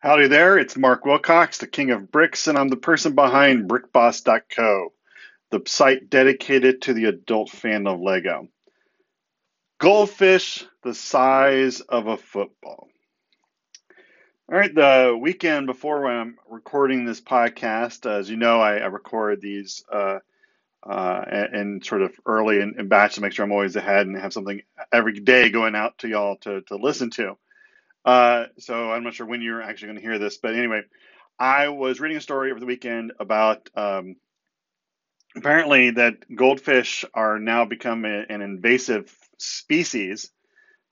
Howdy there, it's Mark Wilcox, the king of bricks, and I'm the person behind BrickBoss.co, the site dedicated to the adult fan of Lego. Goldfish the size of a football. All right, the weekend before when I'm recording this podcast, as you know, I, I record these uh, uh, and, sort of early in, in batch to make sure I'm always ahead and have something every day going out to y'all to, to listen to. Uh, so I'm not sure when you're actually going to hear this, but anyway, I was reading a story over the weekend about um, apparently that goldfish are now become a, an invasive species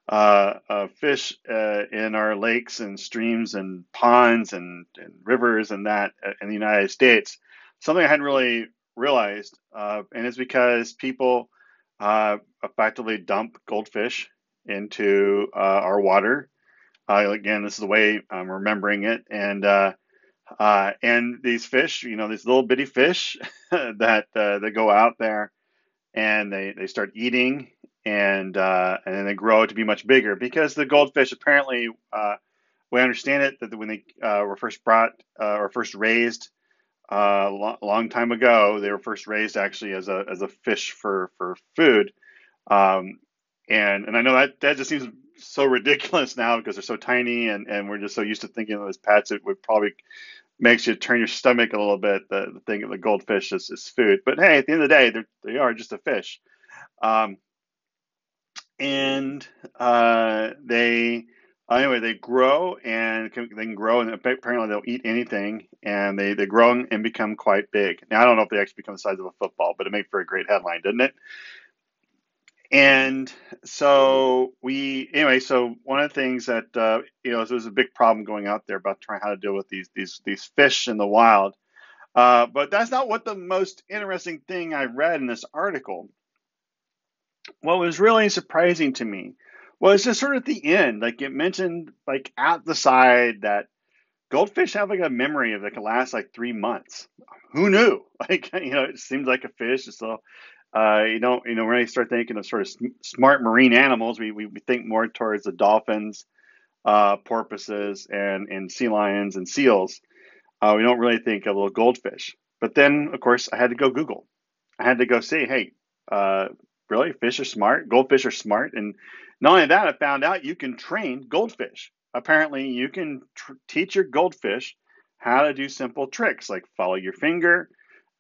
uh, of fish uh, in our lakes and streams and ponds and, and, rivers and that uh, in the United States. Something I hadn't really realized, uh, and it's because people uh, effectively dump goldfish into our water uh, again, this is the way I'm remembering it, and uh, uh, and these fish, you know, these little bitty fish that uh, that go out there and they, they start eating and uh, and then they grow to be much bigger because the goldfish apparently uh, we understand it that when they were first brought or first raised a long, long, time ago they were first raised actually as a as a fish for for food. Um, and and I know that that just seems so ridiculous now because they're so tiny and, and we're just so used to thinking of as pets. It would probably makes you turn your stomach a little bit. The, the thing of the goldfish is, is food, but hey, at the end of the day, they are just a fish. Um, and uh, they anyway they grow and can, they can grow and apparently they'll eat anything and they they grow and become quite big. Now I don't know if they actually become the size of a football, but it made for a great headline, didn't it? And so we anyway so one of the things that uh, you know there's a big problem going out there about trying how to deal with these these these fish in the wild. Uh, but that's not what the most interesting thing i read in this article. What was really surprising to me was just sort of at the end like it mentioned like at the side that goldfish have like a memory of that can last like three months. Who knew? Like you know it seems like a fish it's so uh, you know, you know, when I start thinking of sort of smart marine animals, we, we, think more towards the dolphins, uh, porpoises, and, and sea lions and seals. Uh, we don't really think of little goldfish. But then, of course, I had to go Google. I had to go see, hey, uh, really, fish are smart, goldfish are smart, and not only that, I found out you can train goldfish. Apparently, you can tr- teach your goldfish how to do simple tricks like follow your finger,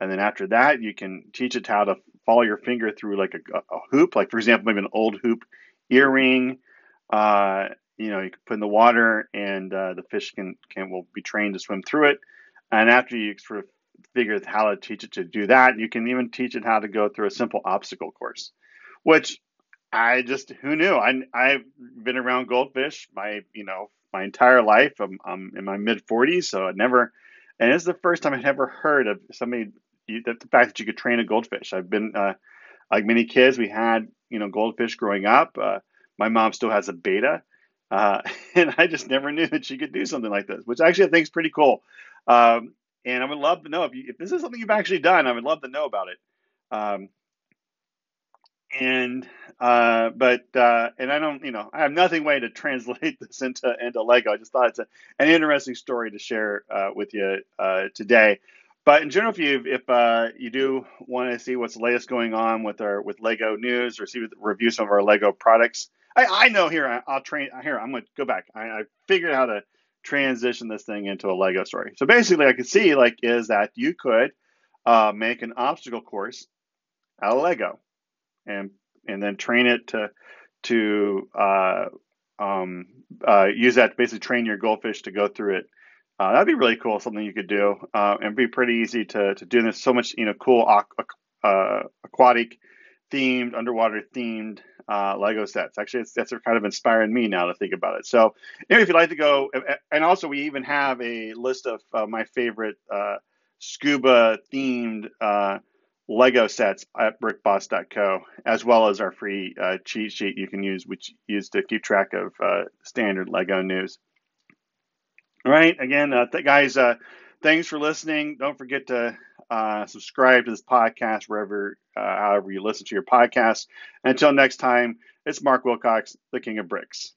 and then after that, you can teach it how to follow your finger through like a, a hoop, like for example, maybe an old hoop earring. Uh, you know, you can put in the water, and uh, the fish can can will be trained to swim through it. And after you sort of figure out how to teach it to do that, you can even teach it how to go through a simple obstacle course, which I just who knew? I I've been around goldfish my you know my entire life. I'm, I'm in my mid 40s, so I never. And it's the first time I've ever heard of somebody you, the fact that you could train a goldfish. I've been uh, like many kids. We had you know goldfish growing up. Uh, my mom still has a beta, uh, and I just never knew that she could do something like this, which actually I think is pretty cool. Um, and I would love to know if, you, if this is something you've actually done. I would love to know about it. Um, and uh, but uh, and I don't, you know, I have nothing way to translate this into into Lego. I just thought it's a, an interesting story to share uh, with you uh, today. But in general, if you if uh, you do want to see what's latest going on with our with Lego news or see review some of our Lego products, I, I know here I, will train here I'm going to go back. I, I figured out how to transition this thing into a Lego story. So basically, I could see like is that you could uh, make an obstacle course out of Lego, and and then train it to to uh, um, uh, use that to basically train your goldfish to go through it uh, that'd be really cool. Something you could do, uh, and be pretty easy to to do. There's so much you know cool uh, aquatic themed, underwater themed uh, Lego sets. Actually, it's, that's kind of inspiring me now to think about it. So, anyway, if you'd like to go, and also we even have a list of uh, my favorite uh, scuba themed Lego sets at brickboss.co, as well as our free cheat sheet you can use, which use to keep track of standard Lego news. All right. Again, uh, th- guys, uh, thanks for listening. Don't forget to uh, subscribe to this podcast wherever, uh, however you listen to your podcast. Until next time, it's Mark Wilcox, the King of Bricks.